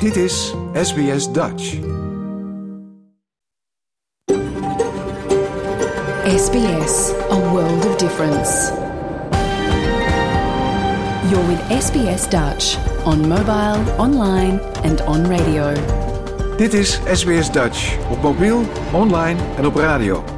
Dit is SBS Dutch. SBS, a world of difference. You're with SBS Dutch on mobile, online and on radio. Dit is SBS Dutch op mobiel, online en op radio.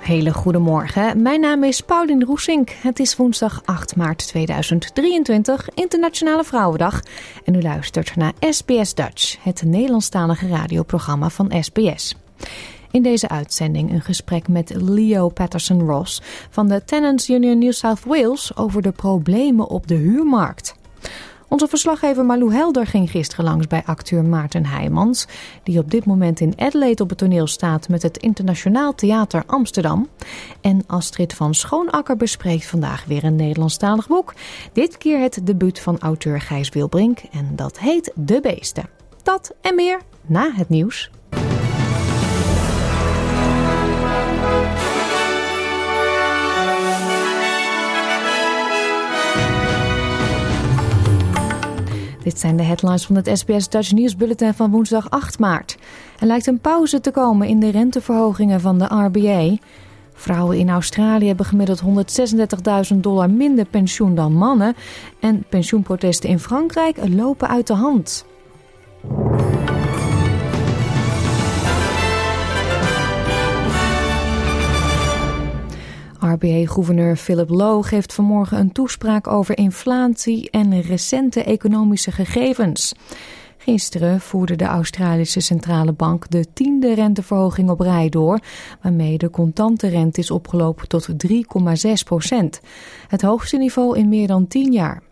Hele goedemorgen. Mijn naam is Paulien Roesink. Het is woensdag 8 maart 2023, Internationale Vrouwendag. En u luistert naar SBS Dutch, het Nederlandstalige radioprogramma van SBS. In deze uitzending een gesprek met Leo Patterson Ross van de Tenants Union New South Wales over de problemen op de huurmarkt. Onze verslaggever Malou Helder ging gisteren langs bij acteur Maarten Heijmans, die op dit moment in Adelaide op het toneel staat met het Internationaal Theater Amsterdam. En Astrid van Schoonakker bespreekt vandaag weer een Nederlandstalig boek. Dit keer het debuut van auteur Gijs Wilbrink en dat heet De Beesten. Dat en meer na het nieuws. Dit zijn de headlines van het SBS Dutch Nieuwsbulletin van woensdag 8 maart. Er lijkt een pauze te komen in de renteverhogingen van de RBA. Vrouwen in Australië hebben gemiddeld 136.000 dollar minder pensioen dan mannen. En pensioenprotesten in Frankrijk lopen uit de hand. RBA-gouverneur Philip Lowe geeft vanmorgen een toespraak over inflatie en recente economische gegevens. Gisteren voerde de Australische Centrale Bank de tiende renteverhoging op rij door, waarmee de contante rente is opgelopen tot 3,6 procent. Het hoogste niveau in meer dan tien jaar.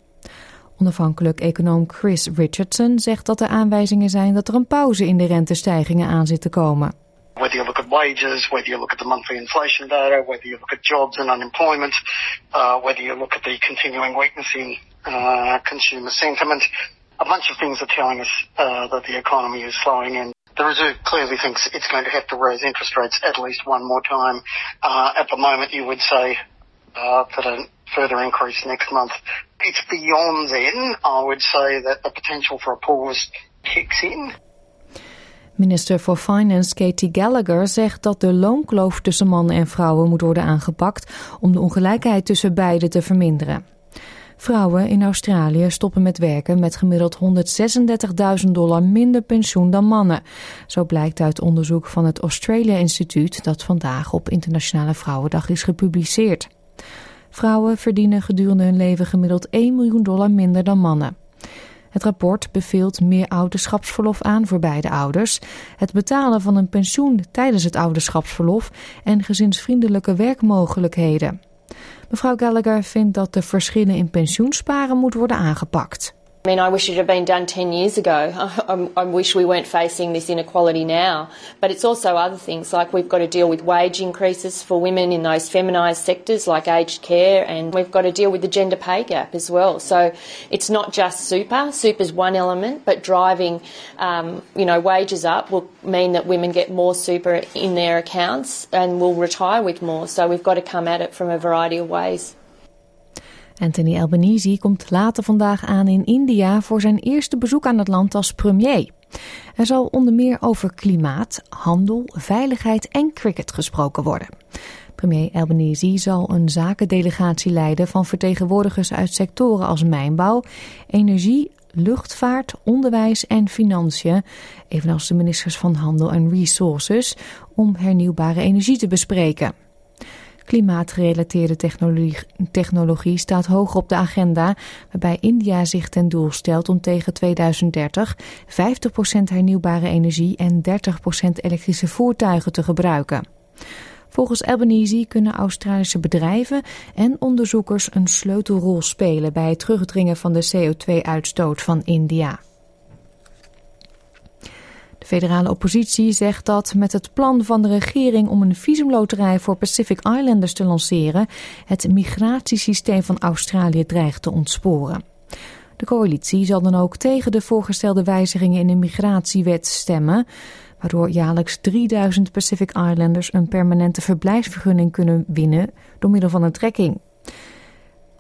Onafhankelijk econoom Chris Richardson zegt dat er aanwijzingen zijn dat er een pauze in de rentestijgingen aan zit te komen. Whether you look at wages, whether you look at the monthly inflation data, whether you look at jobs and unemployment, uh, whether you look at the continuing weakness in uh, consumer sentiment, a bunch of things are telling us uh, that the economy is slowing and the Reserve clearly thinks it's going to have to raise interest rates at least one more time. Uh, at the moment, you would say uh, that a further increase next month. It's beyond then, I would say, that the potential for a pause kicks in. Minister voor Finance Katie Gallagher zegt dat de loonkloof tussen mannen en vrouwen moet worden aangepakt om de ongelijkheid tussen beiden te verminderen. Vrouwen in Australië stoppen met werken met gemiddeld 136.000 dollar minder pensioen dan mannen. Zo blijkt uit onderzoek van het Australia Instituut dat vandaag op Internationale Vrouwendag is gepubliceerd. Vrouwen verdienen gedurende hun leven gemiddeld 1 miljoen dollar minder dan mannen. Het rapport beveelt meer ouderschapsverlof aan voor beide ouders, het betalen van een pensioen tijdens het ouderschapsverlof en gezinsvriendelijke werkmogelijkheden. Mevrouw Gallagher vindt dat de verschillen in pensioensparen moet worden aangepakt. I mean, I wish it had been done 10 years ago. I, I, wish we weren't facing this inequality now. But it's also other things, like we've got to deal with wage increases for women in those feminised sectors like aged care, and we've got to deal with the gender pay gap as well. So it's not just super. Super's one element, but driving, um, you know, wages up will mean that women get more super in their accounts and will retire with more. So we've got to come at it from a variety of ways. Anthony Albanese komt later vandaag aan in India voor zijn eerste bezoek aan het land als premier. Er zal onder meer over klimaat, handel, veiligheid en cricket gesproken worden. Premier Albanese zal een zakendelegatie leiden van vertegenwoordigers uit sectoren als mijnbouw, energie, luchtvaart, onderwijs en financiën, evenals de ministers van Handel en Resources, om hernieuwbare energie te bespreken. Klimaatgerelateerde technologie, technologie staat hoog op de agenda, waarbij India zich ten doel stelt om tegen 2030 50% hernieuwbare energie en 30% elektrische voertuigen te gebruiken. Volgens Albanese kunnen Australische bedrijven en onderzoekers een sleutelrol spelen bij het terugdringen van de CO2-uitstoot van India. Federale oppositie zegt dat met het plan van de regering om een visumloterij voor Pacific Islanders te lanceren, het migratiesysteem van Australië dreigt te ontsporen. De coalitie zal dan ook tegen de voorgestelde wijzigingen in de migratiewet stemmen, waardoor jaarlijks 3000 Pacific Islanders een permanente verblijfsvergunning kunnen winnen door middel van een trekking.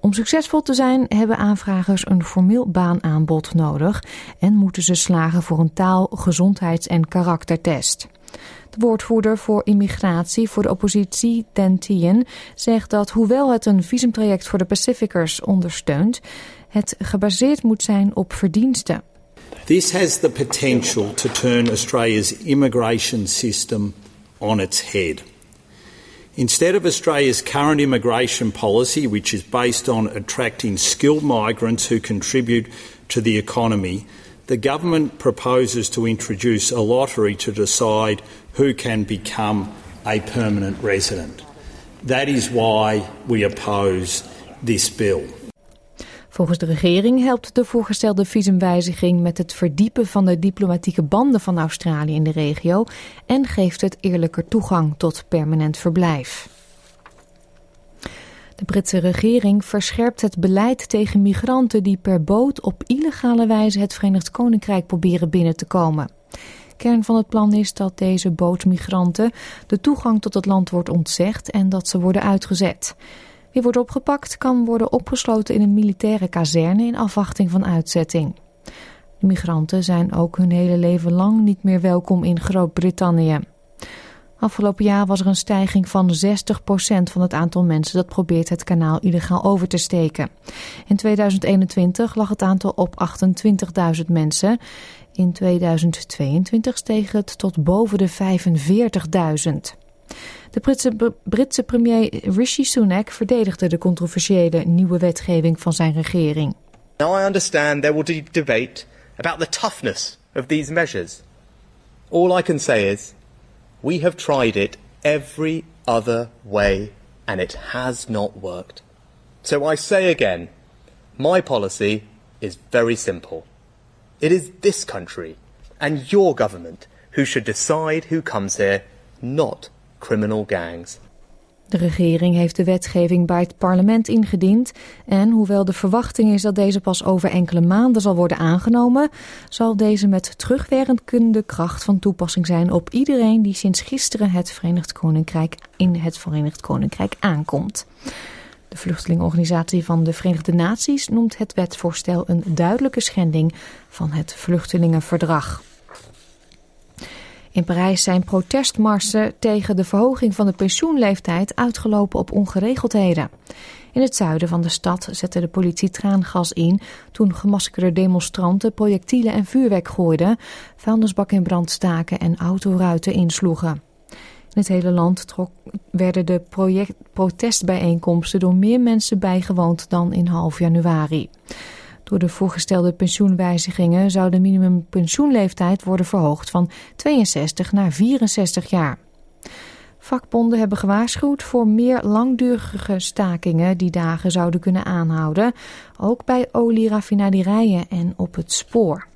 Om succesvol te zijn hebben aanvragers een formeel baanaanbod nodig en moeten ze slagen voor een taal-, gezondheids- en karaktertest. De woordvoerder voor immigratie voor de oppositie, Dan Tien, zegt dat hoewel het een visumtraject voor de Pacificers ondersteunt, het gebaseerd moet zijn op verdiensten. This has the potential to turn Australia's immigration system on its head. Instead of Australia's current immigration policy, which is based on attracting skilled migrants who contribute to the economy, the government proposes to introduce a lottery to decide who can become a permanent resident. That is why we oppose this bill. Volgens de regering helpt de voorgestelde visumwijziging met het verdiepen van de diplomatieke banden van Australië in de regio en geeft het eerlijker toegang tot permanent verblijf. De Britse regering verscherpt het beleid tegen migranten die per boot op illegale wijze het Verenigd Koninkrijk proberen binnen te komen. Kern van het plan is dat deze bootmigranten de toegang tot het land wordt ontzegd en dat ze worden uitgezet. Wie wordt opgepakt kan worden opgesloten in een militaire kazerne in afwachting van uitzetting. De migranten zijn ook hun hele leven lang niet meer welkom in Groot-Brittannië. Afgelopen jaar was er een stijging van 60% van het aantal mensen dat probeert het kanaal illegaal over te steken. In 2021 lag het aantal op 28.000 mensen. In 2022 steeg het tot boven de 45.000. De Britse, Britse premier Rishi Sunak verdedigde de controversiële nieuwe wetgeving van zijn regering. Now I understand there will be debate about the toughness of these measures. All I can say is we have tried it every other way and it has not worked. So I say again, my policy is very simple. It is this country and your government who should decide who comes here, not criminal gangs. De regering heeft de wetgeving bij het parlement ingediend en hoewel de verwachting is dat deze pas over enkele maanden zal worden aangenomen, zal deze met terugwerkende kracht van toepassing zijn op iedereen die sinds gisteren het Verenigd Koninkrijk in het Verenigd Koninkrijk aankomt. De vluchtelingenorganisatie van de Verenigde Naties noemt het wetsvoorstel een duidelijke schending van het vluchtelingenverdrag. In Parijs zijn protestmarsen tegen de verhoging van de pensioenleeftijd uitgelopen op ongeregeldheden. In het zuiden van de stad zette de politie traangas in toen gemaskerde demonstranten projectielen en vuurwerk gooiden, vuilnisbakken in brand staken en autoruiten insloegen. In het hele land werden de protestbijeenkomsten door meer mensen bijgewoond dan in half januari. Door de voorgestelde pensioenwijzigingen zou de minimumpensioenleeftijd worden verhoogd van 62 naar 64 jaar. Vakbonden hebben gewaarschuwd voor meer langdurige stakingen die dagen zouden kunnen aanhouden, ook bij olieraffinaderijen en op het spoor.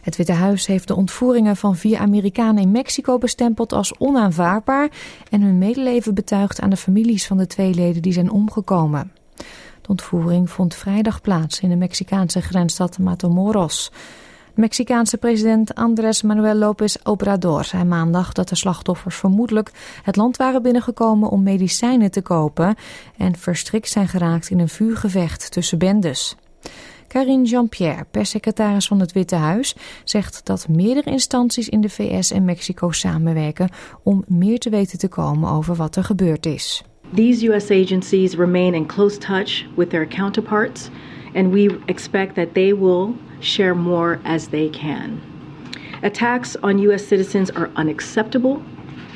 Het Witte Huis heeft de ontvoeringen van vier Amerikanen in Mexico bestempeld als onaanvaardbaar en hun medeleven betuigd aan de families van de twee leden die zijn omgekomen. De ontvoering vond vrijdag plaats in de Mexicaanse grensstad Matamoros. Mexicaanse president Andrés Manuel López Obrador zei maandag dat de slachtoffers vermoedelijk het land waren binnengekomen om medicijnen te kopen en verstrikt zijn geraakt in een vuurgevecht tussen bendes. Karine Jean-Pierre, perssecretaris van het Witte Huis, zegt dat meerdere instanties in de VS en Mexico samenwerken om meer te weten te komen over wat er gebeurd is. These U.S. agencies remain in close touch with their counterparts, and we expect that they will share more as they can. Attacks on U.S. citizens are unacceptable,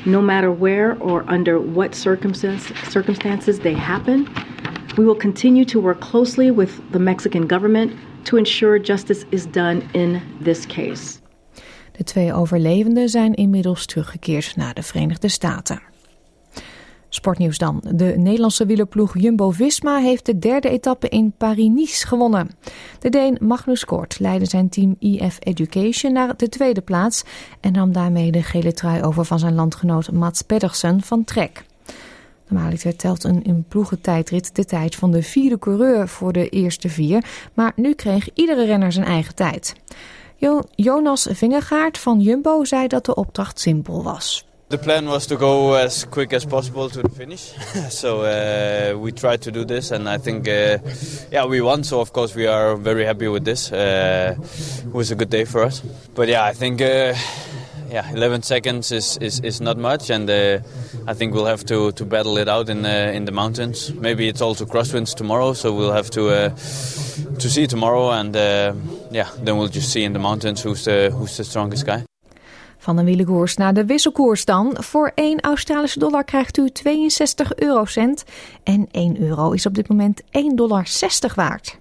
no matter where or under what circumstance, circumstances they happen. We will continue to work closely with the Mexican government to ensure justice is done in this case. De twee overlevenden zijn inmiddels teruggekeerd naar de Verenigde Staten. Sportnieuws dan. De Nederlandse wielerploeg Jumbo-Visma heeft de derde etappe in Paris-Nice gewonnen. De Deen Magnus Kort leidde zijn team EF Education naar de tweede plaats... en nam daarmee de gele trui over van zijn landgenoot Mats Pedersen van Trek. Normaliter telt een in ploegentijdrit de tijd van de vierde coureur voor de eerste vier... maar nu kreeg iedere renner zijn eigen tijd. Jonas Vingegaard van Jumbo zei dat de opdracht simpel was. The plan was to go as quick as possible to the finish. so uh, we tried to do this, and I think, uh, yeah, we won. So of course we are very happy with this. Uh, it was a good day for us. But yeah, I think, uh, yeah, 11 seconds is, is, is not much, and uh, I think we'll have to, to battle it out in the, in the mountains. Maybe it's also crosswinds tomorrow, so we'll have to uh, to see tomorrow, and yeah, then we'll just see in the mountains who's the who's the strongest guy. Van de wielenkoers naar de wisselkoers dan. Voor 1 Australische dollar krijgt u 62 eurocent. En 1 euro is op dit moment 1,60 dollar waard.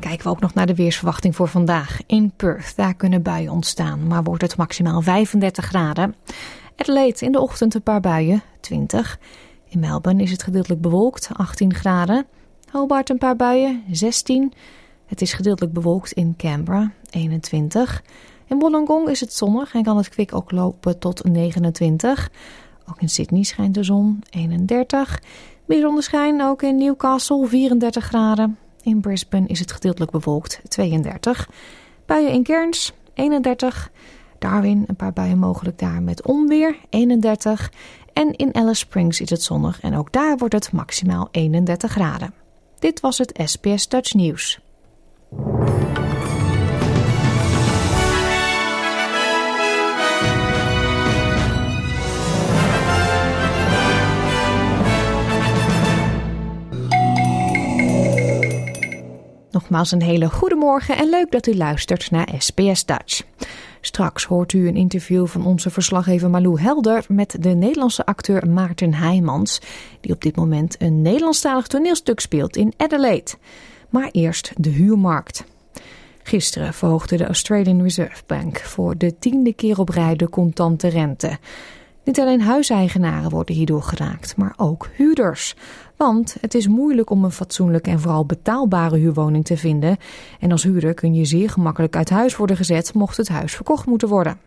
Kijken we ook nog naar de weersverwachting voor vandaag. In Perth, daar kunnen buien ontstaan, maar wordt het maximaal 35 graden. Adelaide in de ochtend een paar buien, 20. In Melbourne is het gedeeltelijk bewolkt, 18 graden. Hobart een paar buien, 16 het is gedeeltelijk bewolkt in Canberra, 21. In Wollongong is het zonnig en kan het kwik ook lopen tot 29. Ook in Sydney schijnt de zon, 31. Meer zonneschijn ook in Newcastle, 34 graden. In Brisbane is het gedeeltelijk bewolkt, 32. Buien in Cairns, 31. Darwin, een paar buien mogelijk daar met onweer, 31. En in Alice Springs is het zonnig en ook daar wordt het maximaal 31 graden. Dit was het SBS Dutch Nieuws. Nogmaals een hele goede morgen en leuk dat u luistert naar SBS Dutch. Straks hoort u een interview van onze verslaggever Malou Helder met de Nederlandse acteur Maarten Heijmans, die op dit moment een Nederlandstalig toneelstuk speelt in Adelaide. Maar eerst de huurmarkt. Gisteren verhoogde de Australian Reserve Bank voor de tiende keer op rij de contante rente. Niet alleen huiseigenaren worden hierdoor geraakt, maar ook huurders. Want het is moeilijk om een fatsoenlijke en vooral betaalbare huurwoning te vinden. En als huurder kun je zeer gemakkelijk uit huis worden gezet mocht het huis verkocht moeten worden.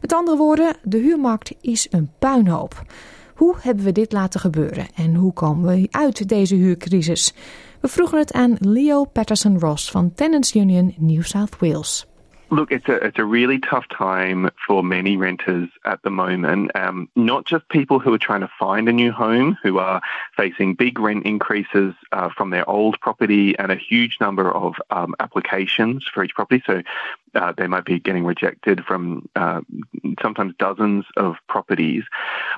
Met andere woorden, de huurmarkt is een puinhoop. Hoe hebben we dit laten gebeuren en hoe komen we uit deze huurcrisis? We vroegen het aan Leo Patterson Ross van Tenants Union New South Wales. Look, it's a it's a really tough time for many renters at the moment. Um, not just people who are trying to find a new home, who are facing big rent increases uh, from their old property, and a huge number of um, applications for each property. So uh, they might be getting rejected from uh, sometimes dozens of properties.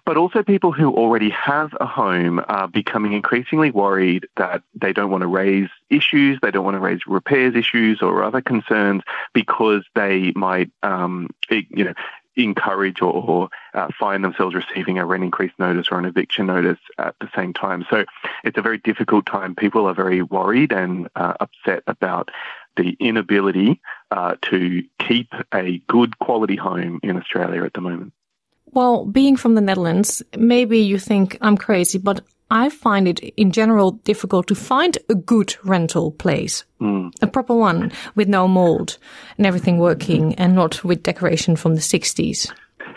But also people who already have a home are becoming increasingly worried that they don't want to raise issues, they don't want to raise repairs issues or other concerns because they might, um, you know, encourage or, or uh, find themselves receiving a rent increase notice or an eviction notice at the same time. So it's a very difficult time. People are very worried and uh, upset about the inability uh, to keep a good quality home in Australia at the moment. Well, being from the Netherlands, maybe you think I'm crazy, but I find it in general difficult to find a good rental place. Mm. A proper one with no mold and everything working and not with decoration from the 60s.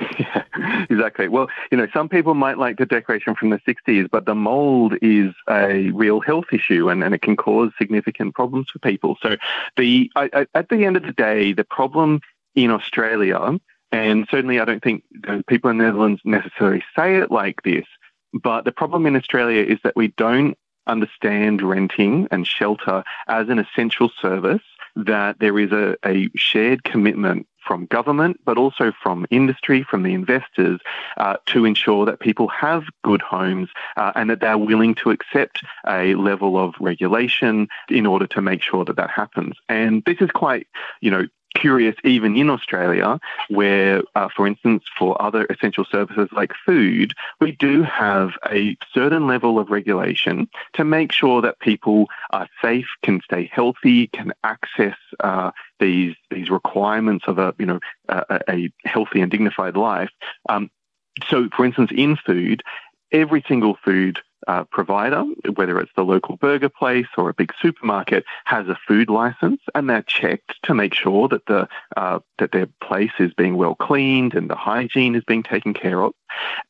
Yeah, exactly. Well, you know, some people might like the decoration from the 60s, but the mold is a real health issue and, and it can cause significant problems for people. So, the I, I, at the end of the day, the problem in Australia, and certainly I don't think people in the Netherlands necessarily say it like this, but the problem in Australia is that we don't understand renting and shelter as an essential service, that there is a, a shared commitment from government, but also from industry, from the investors, uh, to ensure that people have good homes uh, and that they're willing to accept a level of regulation in order to make sure that that happens. And this is quite, you know, curious even in Australia, where, uh, for instance, for other essential services like food, we do have a certain level of regulation to make sure that people are safe, can stay healthy, can access uh, these these requirements of a you know a, a healthy and dignified life. Um, so, for instance, in food, every single food uh, provider, whether it's the local burger place or a big supermarket, has a food license, and they're checked to make sure that the uh, that their place is being well cleaned and the hygiene is being taken care of.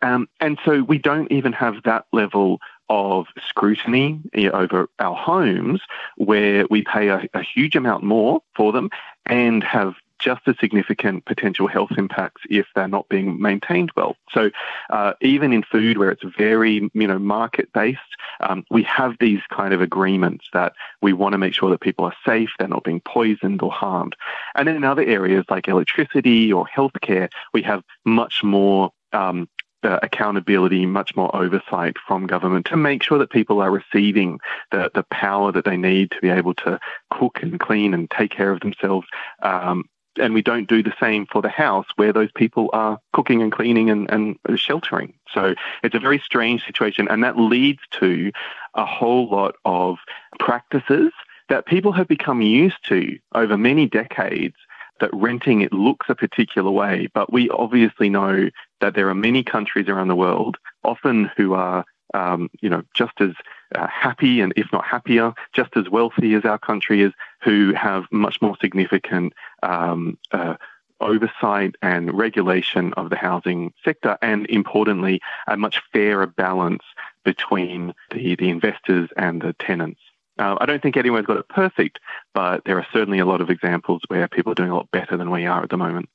Um, and so we don't even have that level of scrutiny over our homes where we pay a, a huge amount more for them and have just as significant potential health impacts if they're not being maintained well. So uh, even in food where it's very you know market based, um, we have these kind of agreements that we want to make sure that people are safe, they're not being poisoned or harmed. And in other areas like electricity or healthcare, we have much more um, uh, accountability, much more oversight from government to make sure that people are receiving the, the power that they need to be able to cook and clean and take care of themselves um, and we don't do the same for the house where those people are cooking and cleaning and, and sheltering. So it's a very strange situation, and that leads to a whole lot of practices that people have become used to over many decades. That renting it looks a particular way, but we obviously know that there are many countries around the world, often who are um, you know, just as uh, happy and if not happier, just as wealthy as our country is, who have much more significant um, uh, oversight and regulation of the housing sector, and importantly, a much fairer balance between the, the investors and the tenants. Uh, I don't think anyone's got it perfect, but there are certainly a lot of examples where people are doing a lot better than we are at the moment.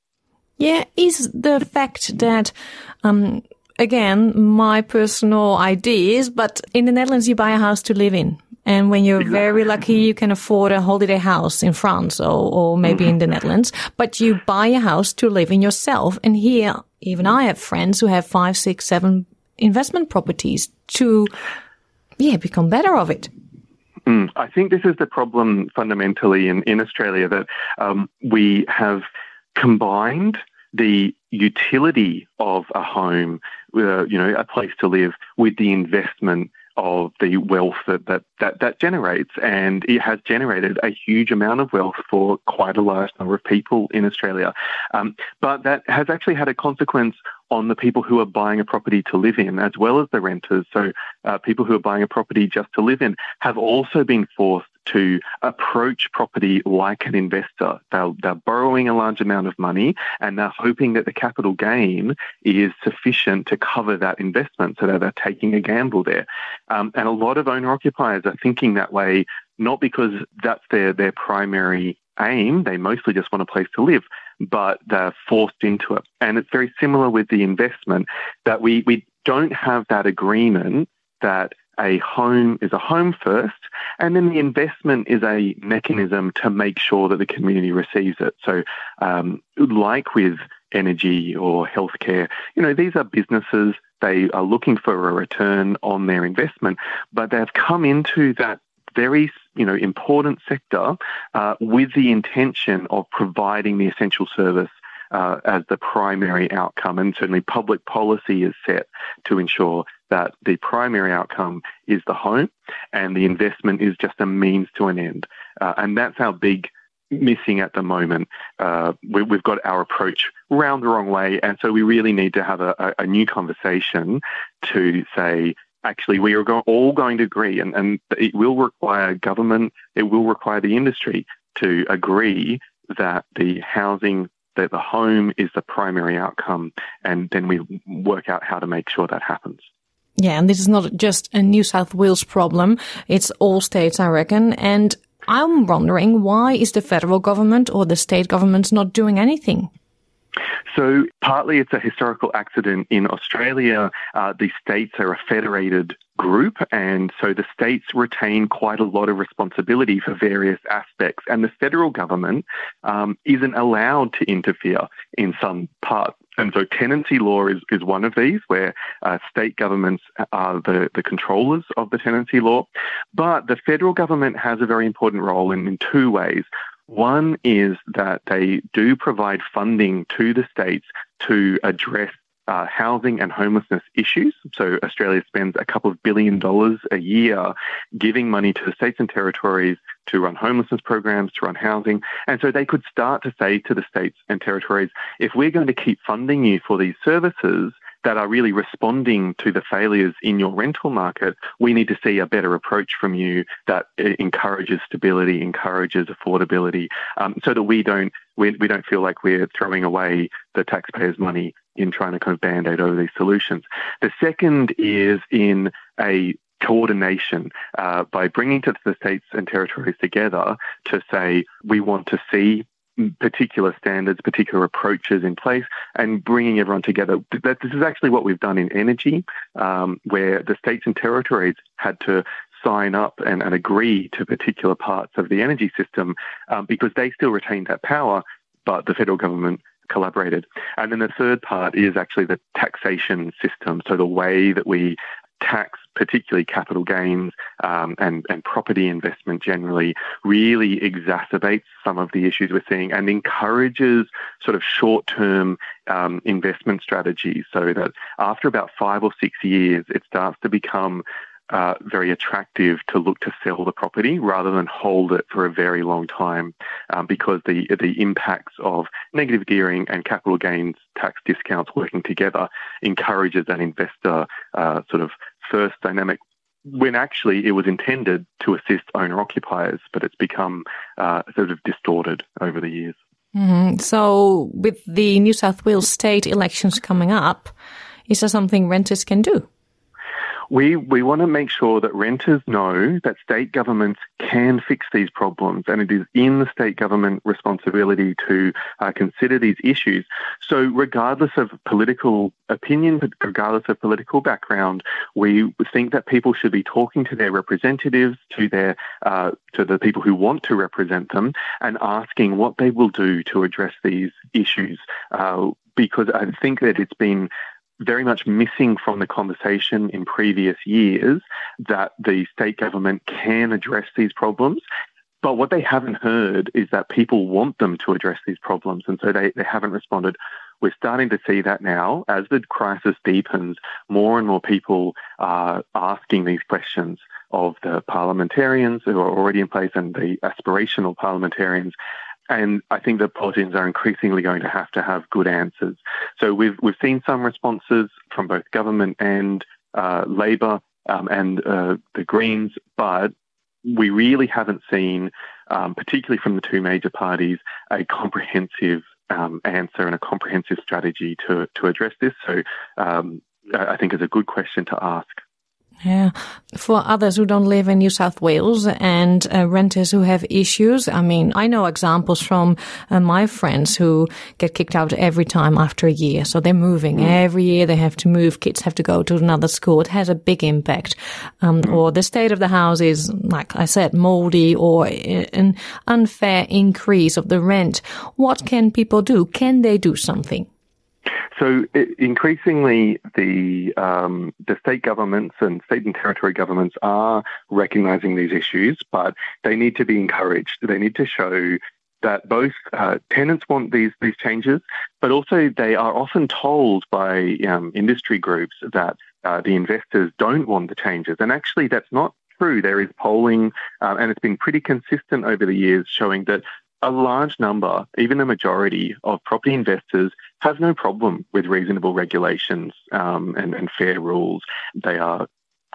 Yeah, is the fact that um, again, my personal ideas, but in the Netherlands, you buy a house to live in. And when you're exactly. very lucky, you can afford a holiday house in France or, or maybe mm-hmm. in the Netherlands, but you buy a house to live in yourself. And here, even I have friends who have five, six, seven investment properties to, yeah, become better of it. Mm, I think this is the problem fundamentally in, in Australia that um, we have combined the utility of a home, uh, you know, a place to live, with the investment of the wealth that, that, that, that generates. And it has generated a huge amount of wealth for quite a large number of people in Australia. Um, but that has actually had a consequence on the people who are buying a property to live in, as well as the renters. So, uh, people who are buying a property just to live in have also been forced to approach property like an investor. They're, they're borrowing a large amount of money and they're hoping that the capital gain is sufficient to cover that investment so that they're taking a gamble there. Um, and a lot of owner occupiers are thinking that way, not because that's their, their primary aim, they mostly just want a place to live, but they're forced into it. And it's very similar with the investment that we, we don't have that agreement that a home is a home first, and then the investment is a mechanism to make sure that the community receives it. So, um, like with energy or healthcare, you know, these are businesses. They are looking for a return on their investment, but they've come into that very you know important sector uh, with the intention of providing the essential service uh, as the primary outcome. And certainly public policy is set to ensure that the primary outcome is the home and the investment is just a means to an end. Uh, and that's our big missing at the moment. Uh, we, have got our approach round the wrong way. And so we really need to have a, a new conversation to say, actually, we are all going to agree, and, and it will require government, it will require the industry to agree that the housing that the home is the primary outcome, and then we work out how to make sure that happens. Yeah, and this is not just a New South Wales problem. It's all states, I reckon. And I'm wondering why is the federal government or the state governments not doing anything? So, partly it's a historical accident. In Australia, uh, the states are a federated group, and so the states retain quite a lot of responsibility for various aspects, and the federal government um, isn't allowed to interfere in some parts. And so tenancy law is, is one of these, where uh, state governments are the, the controllers of the tenancy law. But the federal government has a very important role in, in two ways. One is that they do provide funding to the states to address uh, housing and homelessness issues. So Australia spends a couple of billion dollars a year giving money to the states and territories to run homelessness programs, to run housing. And so they could start to say to the states and territories, if we're going to keep funding you for these services, that are really responding to the failures in your rental market, we need to see a better approach from you that encourages stability, encourages affordability, um, so that we don't we, we don't feel like we're throwing away the taxpayers' money in trying to kind of band aid over these solutions. The second is in a coordination uh, by bringing to the states and territories together to say we want to see particular standards, particular approaches in place, and bringing everyone together. This is actually what we've done in energy, um, where the states and territories had to sign up and, and, agree to particular parts of the energy system um, because they still retained that power, but the federal government collaborated. And then the third part is actually the taxation system. So the way that we tax, particularly capital gains um, and, and property investment generally, really exacerbates some of the issues we're seeing and encourages sort of short term um, investment strategies so that after about five or six years, it starts to become uh, very attractive to look to sell the property rather than hold it for a very long time um, because the the impacts of negative gearing and capital gains tax discounts working together encourages an investor uh, sort of first dynamic when actually it was intended to assist owner occupiers, but it's become uh, sort of distorted over the years. Mm-hmm. So, with the New South Wales state elections coming up, is there something renters can do? We, we want to make sure that renters know that state governments can fix these problems and it is in the state government responsibility to uh, consider these issues. So regardless of political opinion, regardless of political background, we think that people should be talking to their representatives, to their, uh, to the people who want to represent them and asking what they will do to address these issues. Uh, because I think that it's been very much missing from the conversation in previous years that the state government can address these problems. But what they haven't heard is that people want them to address these problems. And so they, they haven't responded. We're starting to see that now. As the crisis deepens, more and more people are asking these questions of the parliamentarians who are already in place and the aspirational parliamentarians and I think that politicians are increasingly going to have to have good answers. So we've we've seen some responses from both government and uh, Labor um, and uh, the Greens, but we really haven't seen, um, particularly from the two major parties, a comprehensive um, answer and a comprehensive strategy to to address this. So um, I think it's a good question to ask. Yeah. For others who don't live in New South Wales and uh, renters who have issues, I mean, I know examples from uh, my friends who get kicked out every time after a year. So they're moving mm. every year. They have to move. Kids have to go to another school. It has a big impact. Um, mm. Or the state of the house is, like I said, moldy or an unfair increase of the rent. What can people do? Can they do something? So increasingly, the um, the state governments and state and territory governments are recognising these issues, but they need to be encouraged. They need to show that both uh, tenants want these these changes, but also they are often told by um, industry groups that uh, the investors don't want the changes, and actually that's not true. There is polling, uh, and it's been pretty consistent over the years, showing that a large number, even the majority of property investors have no problem with reasonable regulations um, and, and, fair rules. They are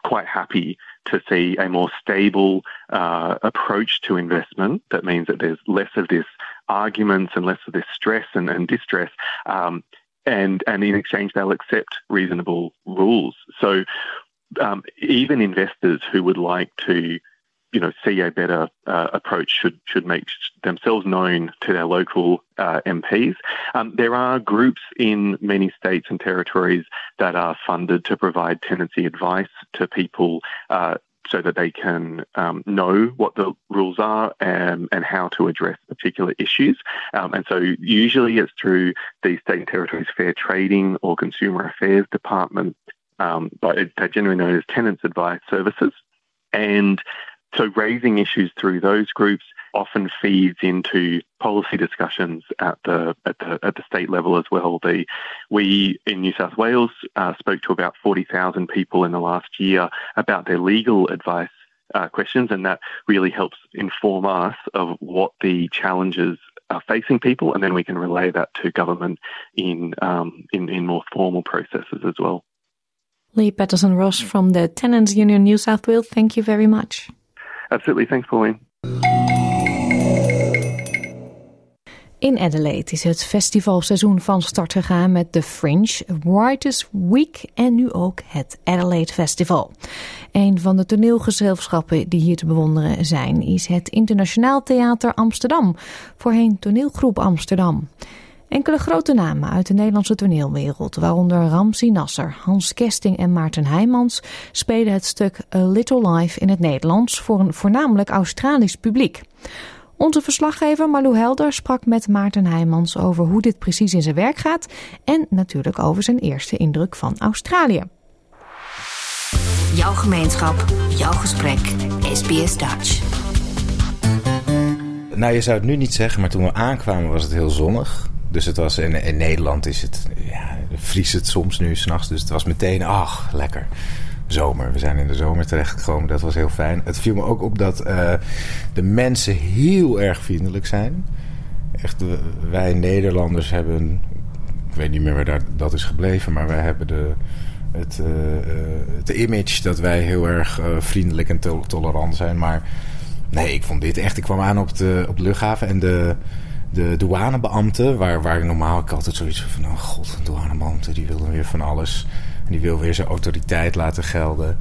quite happy to see a more stable uh, approach to investment. That means that there's less of this arguments and less of this stress and, and distress. Um, and, and in exchange, they'll accept reasonable rules. So um, even investors who would like to you know, see a better uh, approach should should make themselves known to their local uh, MPs. Um, there are groups in many states and territories that are funded to provide tenancy advice to people. Uh, so that they can um, know what the rules are and, and how to address particular issues. Um, and so usually it's through the state and territories fair trading or consumer affairs department, um, but they're generally known as tenants advice services. And so raising issues through those groups often feeds into policy discussions at the at the at the state level as well. The we in New South Wales uh, spoke to about forty thousand people in the last year about their legal advice uh, questions, and that really helps inform us of what the challenges are facing people, and then we can relay that to government in um, in, in more formal processes as well. Lee Patterson Ross from the Tenants Union New South Wales, thank you very much. Absolutely, thanks, Pauline. In Adelaide is het festivalseizoen van start gegaan met de Fringe, Writers Week en nu ook het Adelaide Festival. Een van de toneelgezelschappen die hier te bewonderen zijn is het Internationaal Theater Amsterdam, voorheen Toneelgroep Amsterdam. Enkele grote namen uit de Nederlandse toneelwereld, waaronder Ramsi Nasser, Hans Kesting en Maarten Heijmans, spelen het stuk A Little Life in het Nederlands voor een voornamelijk Australisch publiek. Onze verslaggever Malou Helder sprak met Maarten Heijmans over hoe dit precies in zijn werk gaat en natuurlijk over zijn eerste indruk van Australië. Jouw gemeenschap, jouw gesprek, SBS Dutch. Nou, je zou het nu niet zeggen, maar toen we aankwamen was het heel zonnig. Dus het was in, in Nederland is het, ja, het soms nu s'nachts. Dus het was meteen, ach, lekker zomer. We zijn in de zomer terechtgekomen. Dat was heel fijn. Het viel me ook op dat uh, de mensen heel erg vriendelijk zijn. Echt, wij Nederlanders hebben... Ik weet niet meer waar dat is gebleven, maar wij hebben de, het, uh, het image dat wij heel erg vriendelijk en to tolerant zijn. Maar nee, ik vond dit echt... Ik kwam aan op de, op de luchthaven en de de douanebeambte, waar, waar ik normaal ik altijd zoiets van, oh god, een douanebeambte, die wil dan weer van alles. En die wil weer zijn autoriteit laten gelden.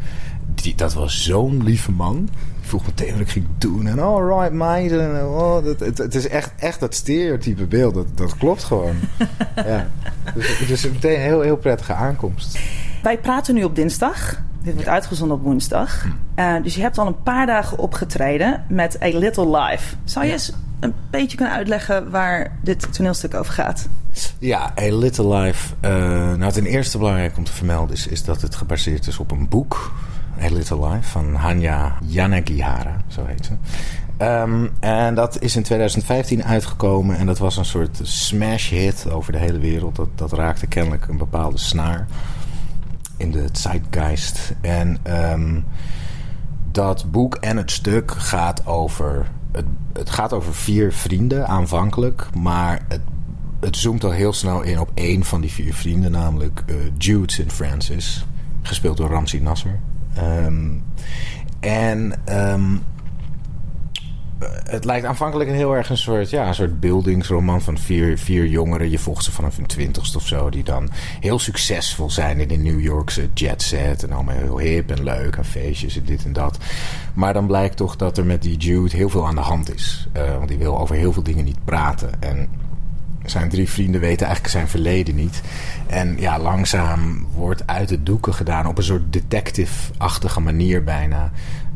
Die, dat was zo'n lieve man. Ik vroeg meteen wat ik ging doen. En alright, mate. En, oh, dat, het, het, is echt, echt dat stereotype beeld. Dat, dat klopt gewoon. ja. Dus het is meteen een heel, heel prettige aankomst. Wij praten nu op dinsdag. Dit wordt uitgezonden op woensdag. Uh, dus je hebt al een paar dagen opgetreden met A Little Life. Zou je eens een beetje kunnen uitleggen waar dit toneelstuk over gaat? Ja, A Little Life. Uh, nou, ten eerste belangrijk om te vermelden is, is dat het gebaseerd is op een boek. A Little Life van Hanya Yanagihara, zo heet ze. Um, en dat is in 2015 uitgekomen en dat was een soort smash hit over de hele wereld. Dat, dat raakte kennelijk een bepaalde snaar in de zeitgeist. En um, dat boek en het stuk gaat over het, gaat over vier vrienden aanvankelijk, maar het, het zoomt al heel snel in op één van die vier vrienden, namelijk uh, Jude St. Francis, gespeeld door Ramsey Nasser. Um, en um, het lijkt aanvankelijk een heel erg een soort, ja, een soort beeldingsroman van vier, vier jongeren. Je volgt ze vanaf hun twintigste of zo. Die dan heel succesvol zijn in de New Yorkse jet set. En allemaal heel hip en leuk. En feestjes en dit en dat. Maar dan blijkt toch dat er met die Jude heel veel aan de hand is. Uh, want die wil over heel veel dingen niet praten. En zijn drie vrienden weten eigenlijk zijn verleden niet. En ja, langzaam wordt uit het doeken gedaan op een soort detective-achtige manier bijna.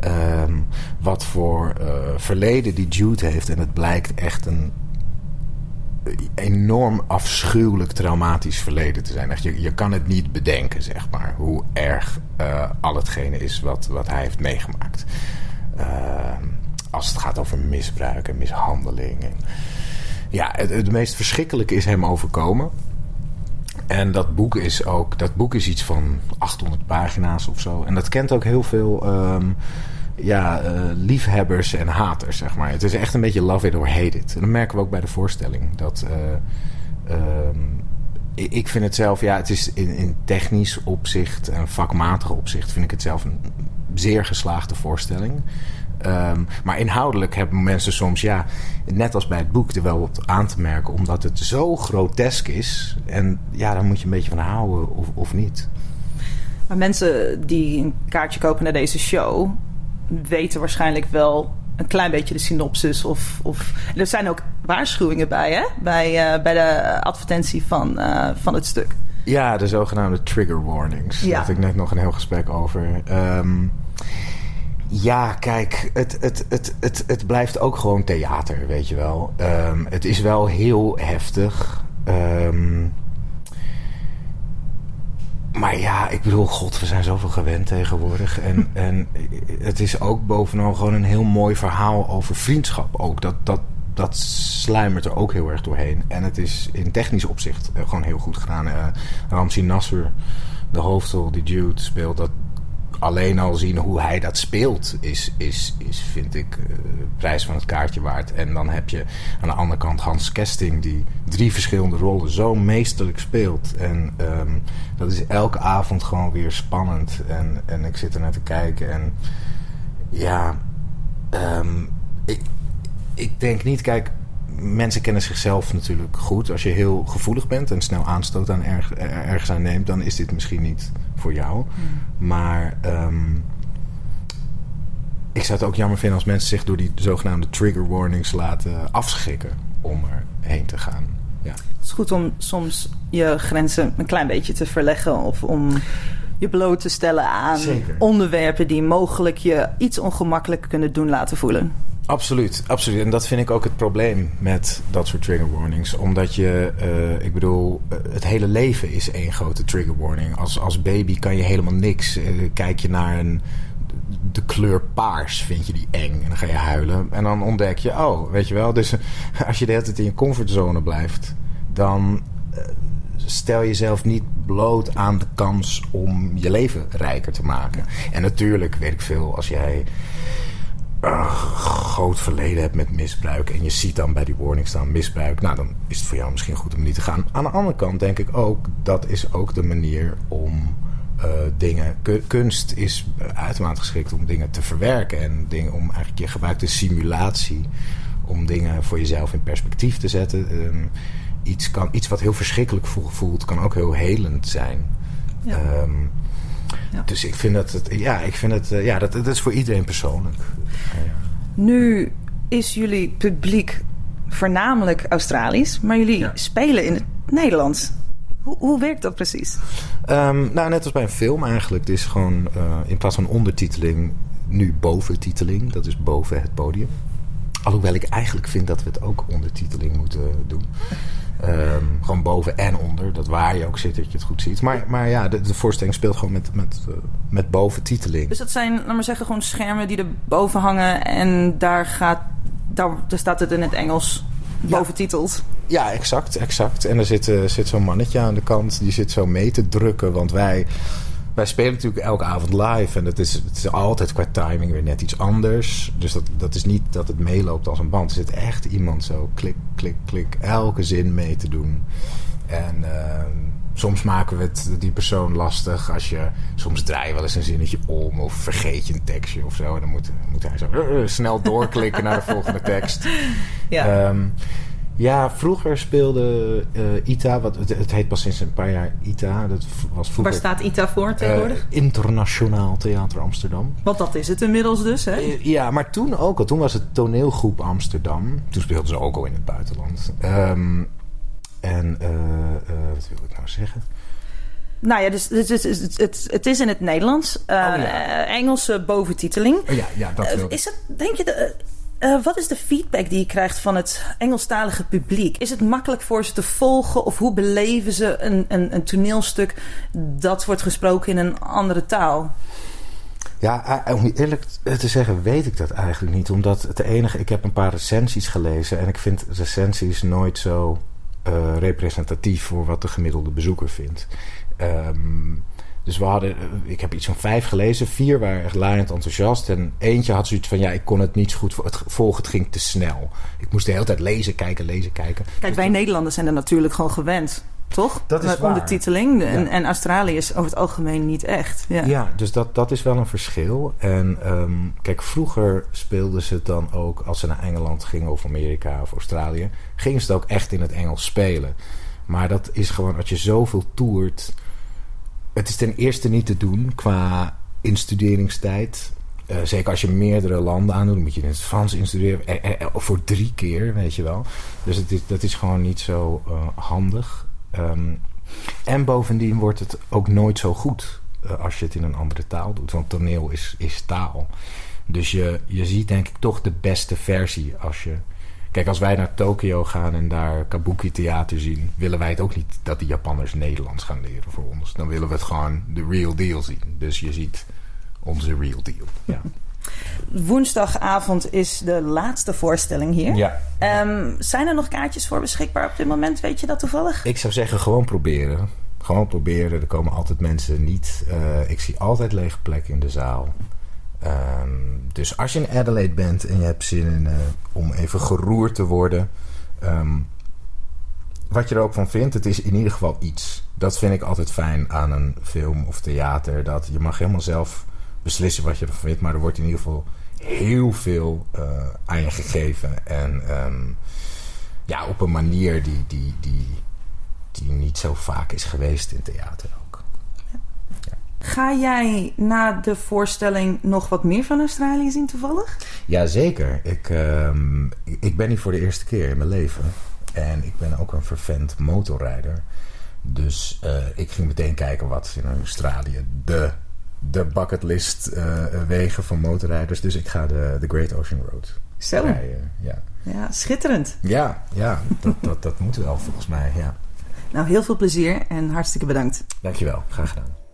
Um, wat voor uh, verleden die Jude heeft. En het blijkt echt een enorm afschuwelijk traumatisch verleden te zijn. Echt, je, je kan het niet bedenken, zeg maar, hoe erg uh, al hetgene is wat, wat hij heeft meegemaakt. Uh, als het gaat over misbruik en mishandeling. En, ja, het, het meest verschrikkelijke is hem overkomen. En dat boek is ook, dat boek is iets van 800 pagina's of zo. En dat kent ook heel veel um, ja, uh, liefhebbers en haters, zeg maar. Het is echt een beetje love it or hate it. En dat merken we ook bij de voorstelling. Dat, uh, ik vind het zelf, ja, het is in, in technisch opzicht en vakmatig opzicht... vind ik het zelf een zeer geslaagde voorstelling. Um, maar inhoudelijk hebben mensen soms, ja, net als bij het boek, er wel wat aan te merken, omdat het zo grotesk is. En ja, daar moet je een beetje van houden of, of niet. Maar mensen die een kaartje kopen naar deze show, weten waarschijnlijk wel een klein beetje de synopsis. Of, of, er zijn ook waarschuwingen bij, hè? Bij, uh, bij de advertentie van, uh, van het stuk. Ja, de zogenaamde trigger warnings. Ja. Daar had ik net nog een heel gesprek over. Um, ja, kijk, het, het, het, het, het blijft ook gewoon theater, weet je wel. Um, het is wel heel heftig. Um, maar ja, ik bedoel, god, we zijn zoveel gewend tegenwoordig. En, en het is ook bovenal gewoon een heel mooi verhaal over vriendschap. Ook dat, dat, dat sluimert er ook heel erg doorheen. En het is in technisch opzicht eh, gewoon heel goed gedaan. Uh, Ramsi Nasser, de hoofdrol die Jude speelt, dat alleen al zien hoe hij dat speelt, is, is, is vind ik, uh, prijs van het kaartje waard. En dan heb je aan de andere kant Hans Kesting, die drie verschillende rollen zo meesterlijk speelt. En um, dat is elke avond gewoon weer spannend. En, en ik zit er naar te kijken. En ja, um, ik, ik denk niet, kijk, mensen kennen zichzelf natuurlijk goed. Als je heel gevoelig bent en snel aanstoot aan erg, ergens aan neemt, dan is dit misschien niet voor jou. Mm. Maar um, ik zou het ook jammer vinden als mensen zich door die zogenaamde trigger warnings laten afschrikken om erheen te gaan. Ja. Het is goed om soms je grenzen een klein beetje te verleggen of om je bloot te stellen aan Zeker. onderwerpen die mogelijk je iets ongemakkelijk kunnen doen laten voelen. Absoluut, absoluut. En dat vind ik ook het probleem met dat soort trigger warnings. Omdat je, uh, ik bedoel, het hele leven is één grote trigger warning. Als, als baby kan je helemaal niks. Uh, kijk je naar een, de kleur paars, vind je die eng. En dan ga je huilen. En dan ontdek je, oh, weet je wel. Dus als je de hele tijd in je comfortzone blijft, dan stel jezelf niet bloot aan de kans om je leven rijker te maken. En natuurlijk, weet ik veel, als jij uh, groot verleden hebt met misbruik en je ziet dan bij die warning staan misbruik, nou dan is het voor jou misschien goed om niet te gaan. Aan de andere kant denk ik ook dat is ook de manier om uh, dingen. Kunst is uitermate geschikt om dingen te verwerken en dingen om eigenlijk je gebruikt de simulatie om dingen voor jezelf in perspectief te zetten. Um, iets, kan, iets wat heel verschrikkelijk voelt, kan ook heel helend zijn. Ja. Um, ja. Dus ik vind dat het, ja, ik vind het, ja, dat, dat is voor iedereen persoonlijk. Ja. Nu is jullie publiek voornamelijk Australisch, maar jullie ja. spelen in het Nederlands. Hoe, hoe werkt dat precies? Um, nou, net als bij een film eigenlijk. Het is gewoon uh, in plaats van ondertiteling nu boventiteling. Dat is boven het podium. Alhoewel ik eigenlijk vind dat we het ook ondertiteling moeten doen. Um, gewoon boven en onder. Dat waar je ook zit, dat je het goed ziet. Maar, maar ja, de, de voorstelling speelt gewoon met, met, uh, met boventiteling. Dus dat zijn, laat maar zeggen, gewoon schermen die er boven hangen. En daar, gaat, daar, daar staat het in het Engels boventiteld. Ja, ja exact, exact. En er zit, uh, zit zo'n mannetje aan de kant. Die zit zo mee te drukken. Want wij wij spelen natuurlijk elke avond live. En het is, het is altijd qua timing weer net iets anders. Dus dat, dat is niet dat het meeloopt als een band. Er zit echt iemand zo klik, klik, klik. Elke zin mee te doen. En uh, soms maken we het die persoon lastig. Als je, soms draai je wel eens een zinnetje om. Of vergeet je een tekstje of zo. En dan moet, moet hij zo uh, snel doorklikken naar de volgende tekst. Ja. Um, ja, vroeger speelde uh, ITA, wat, het, het, heet pas sinds een paar jaar ITA. Dat was vroeger, Waar staat ITA voor tegenwoordig? Uh, Internationaal Theater Amsterdam. Want dat is het inmiddels dus, hè? Uh, ja, maar toen ook al. Toen was het toneelgroep Amsterdam. Toen speelden ze ook al in het buitenland. Um, en wat wil ik nou zeggen? Nou ja, dus het, het, het, het is in het Nederlands. Oh, ja. Engelse boventiteling. Oh, ja, ja, dat wil Is het, denk je... De, uh, wat is de feedback die je krijgt van het Engelstalige publiek? Is het makkelijk voor ze te volgen of hoe beleven ze een, een, een toneelstuk dat wordt gesproken in een andere taal? Ja, om eerlijk te zeggen weet ik dat eigenlijk niet. Omdat het enige... Ik heb een paar recensies gelezen en ik vind recensies nooit zo uh, representatief voor wat de gemiddelde bezoeker vindt. Um, dus we hadden, ik heb iets van vijf gelezen. Vier waren echt laaiend enthousiast. En eentje had zoiets van, ja, ik kon het niet zo goed het volgen. Het ging te snel. Ik moest de hele tijd lezen, kijken, lezen, kijken. Kijk, wij Nederlanders zijn er natuurlijk gewoon gewend. Toch? Dat is Met waar. ondertiteling. Ja. En, en Australië is over het algemeen niet echt. Ja, ja dus dat, dat is wel een verschil. En um, kijk, vroeger speelden ze het dan ook... als ze naar Engeland gingen of Amerika of Australië... gingen ze het ook echt in het Engels spelen. Maar dat is gewoon, als je zoveel toert... Het is ten eerste niet te doen qua instuderingstijd. Uh, zeker als je meerdere landen aandoet, moet je in het Frans instuderen. Eh, eh, voor drie keer, weet je wel. Dus het is, dat is gewoon niet zo handig. Um, en bovendien wordt het ook nooit zo goed als je het in een andere taal doet. Want toneel is, is taal. Dus je, je ziet denk ik toch de beste versie als je Kijk, als wij naar Tokio gaan en daar kabuki theater zien, willen wij het ook niet dat die Japanners Nederlands gaan leren voor ons. Dan willen we het gewoon de real deal zien. Dus je ziet onze real deal. Ja. Woensdagavond is de laatste voorstelling hier. Ja. Ehm, zijn er nog kaartjes voor beschikbaar op dit moment? Weet je dat toevallig? Ik zou zeggen, gewoon proberen. Gewoon proberen. Er komen altijd mensen niet. Uh, ik zie altijd lege plekken in de zaal. Um, dus als je in Adelaide bent en je hebt zin in, uh, om even geroerd te worden. Um, wat je er ook van vindt, het is in ieder geval iets. Dat vind ik altijd fijn aan een film of theater. Dat je mag helemaal zelf beslissen wat je ervan vindt. Maar er wordt in ieder geval heel veel uh, aan je gegeven. En um, ja, op een manier die, die, die, die niet zo vaak is geweest in theater. Ga jij na de voorstelling nog wat meer van Australië zien toevallig? Jazeker. Ik, um, ik ben hier voor de eerste keer in mijn leven. En ik ben ook een vervent motorrijder. Dus uh, ik ging meteen kijken wat in Australië de, de bucketlist uh, wegen van motorrijders. Dus ik ga de, de Great Ocean Road Zo. rijden. Ja, ja schitterend. Ja, ja dat, dat, dat moet wel volgens mij. Ja. Nou, heel veel plezier en hartstikke bedankt. Dankjewel, graag gedaan.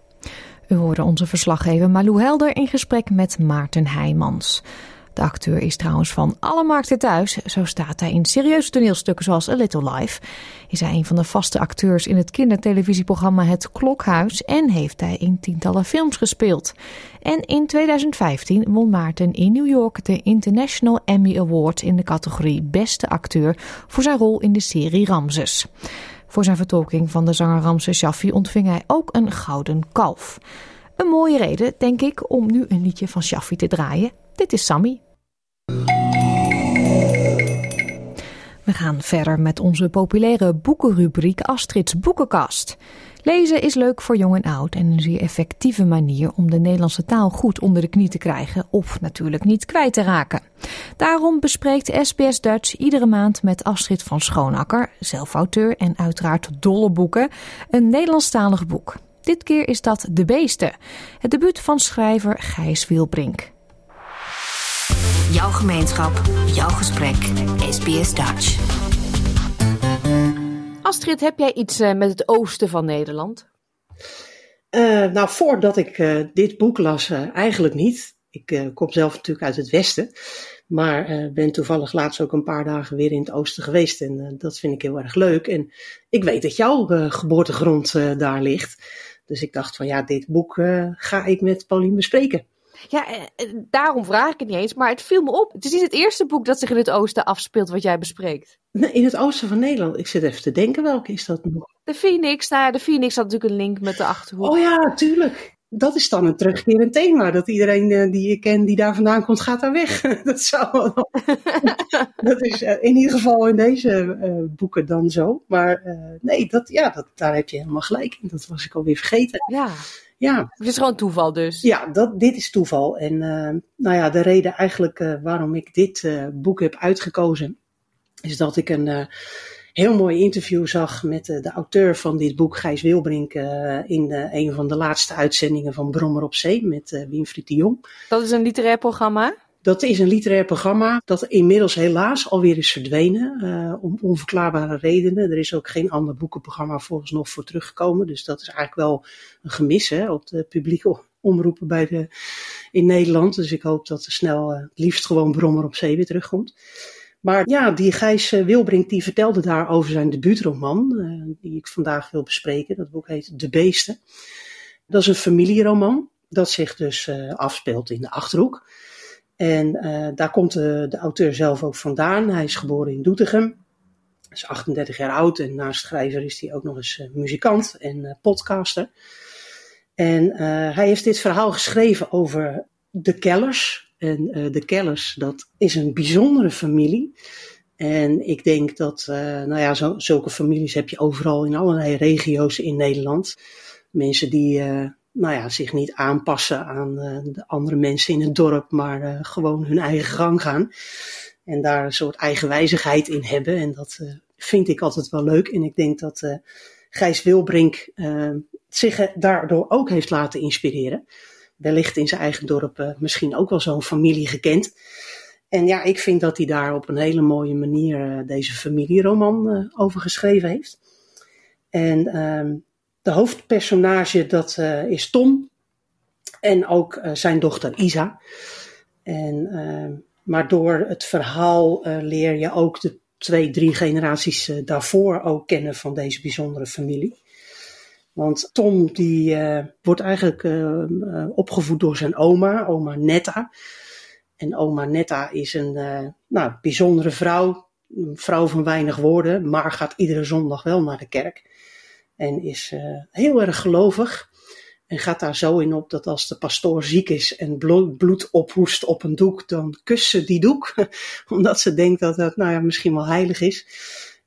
U hoorde onze verslaggever Malou Helder in gesprek met Maarten Heijmans. De acteur is trouwens van alle markten thuis. Zo staat hij in serieuze toneelstukken zoals A Little Life. Is hij een van de vaste acteurs in het kindertelevisieprogramma Het Klokhuis. En heeft hij in tientallen films gespeeld. En in 2015 won Maarten in New York de International Emmy Award in de categorie Beste Acteur voor zijn rol in de serie Ramses. Voor zijn vertolking van de zanger Ramses Shaffi ontving hij ook een gouden kalf. Een mooie reden, denk ik, om nu een liedje van Shaffi te draaien. Dit is Sammy. We gaan verder met onze populaire boekenrubriek Astrid's Boekenkast. Lezen is leuk voor jong en oud en een zeer effectieve manier om de Nederlandse taal goed onder de knie te krijgen of natuurlijk niet kwijt te raken. Daarom bespreekt SBS Dutch iedere maand met Astrid van Schoonakker, zelf auteur en uiteraard dolle boeken, een Nederlandstalig boek. Dit keer is dat De Beesten, het debuut van schrijver Gijs Wielbrink. Jouw gemeenschap, jouw gesprek, SBS Dutch. Astrid, heb jij iets uh, met het oosten van Nederland? Uh, nou, voordat ik uh, dit boek las, eigenlijk niet. Ik kom zelf natuurlijk uit het westen. Maar ben toevallig laatst ook een paar dagen weer in het oosten geweest. En dat vind ik heel erg leuk. En ik weet dat jouw geboortegrond daar ligt. Dus ik dacht van ja, dit boek ga ik met Paulien bespreken. Ja, daarom vraag ik het niet eens, maar het viel me op. Het is niet het eerste boek dat zich in het oosten afspeelt wat jij bespreekt. Nee, in het oosten van Nederland. Ik zit even te denken, welke is dat nog? De Phoenix. Nou ja, de Phoenix had natuurlijk een link met de Achterhoek. Oh ja, tuurlijk. Dat is dan een terugkerend thema. Dat iedereen uh, die je kent die daar vandaan komt, gaat daar weg. dat zou wel. dat is uh, in ieder geval in deze uh, boeken dan zo. Maar nee, dat, ja, dat, daar heb je helemaal gelijk in. Dat was ik alweer vergeten. Ja. Ja. Het is gewoon toeval dus. Ja, dat, dit is toeval. En uh, nou ja, de reden eigenlijk waarom ik dit boek heb uitgekozen, is dat ik een heel mooi interview zag met de auteur van dit boek, Gijs Wilbrink, in een van de laatste uitzendingen van Brommer op Zee met Winfried de Jong. Dat is een literair programma? Dat is een literair programma dat inmiddels helaas alweer is verdwenen. Uh, om onverklaarbare redenen. Er is ook geen ander boekenprogramma volgens nog voor teruggekomen. Dus dat is eigenlijk wel een gemis hè, op de publieke omroepen bij de, in Nederland. Dus ik hoop dat er snel uh, het liefst gewoon Brommer op Zee weer terugkomt. Maar ja, die Gijs Wilbrink die vertelde daar over zijn debuutroman. Uh, die ik vandaag wil bespreken. Dat boek heet De Beesten. Dat is een familieroman. Dat zich dus afspeelt in de Achterhoek. En daar komt de, auteur zelf ook vandaan. Hij is geboren in Doetinchem. Is 38 jaar oud en naast schrijver is hij ook nog eens muzikant en podcaster. En hij heeft dit verhaal geschreven over de Kellers. En de Kellers, dat is een bijzondere familie. En ik denk dat, nou ja, zo, zulke families heb je overal in allerlei regio's in Nederland. Mensen die nou ja, zich niet aanpassen aan de andere mensen in het dorp, maar gewoon hun eigen gang gaan. En daar een soort eigenwijzigheid in hebben. En dat vind ik altijd wel leuk. En ik denk dat Gijs Wilbrink zich daardoor ook heeft laten inspireren. Wellicht in zijn eigen dorp misschien ook wel zo'n familie gekend. En ja, ik vind dat hij daar op een hele mooie manier uh, deze familieroman uh, over geschreven heeft. En ehm, de hoofdpersonage, dat is Tom. En ook zijn dochter Isa. En, ehm, maar door het verhaal leer je ook de twee, drie generaties daarvoor ook kennen van deze bijzondere familie. Want Tom die wordt eigenlijk opgevoed door zijn oma, oma Netta. En oma Netta is een nou, bijzondere vrouw, een vrouw van weinig woorden, maar gaat iedere zondag wel naar de kerk. En is heel erg gelovig. En gaat daar zo in op dat als de pastoor ziek is en bloed ophoest op een doek, dan kust ze die doek. Omdat ze denkt dat dat nou ja, misschien wel heilig is.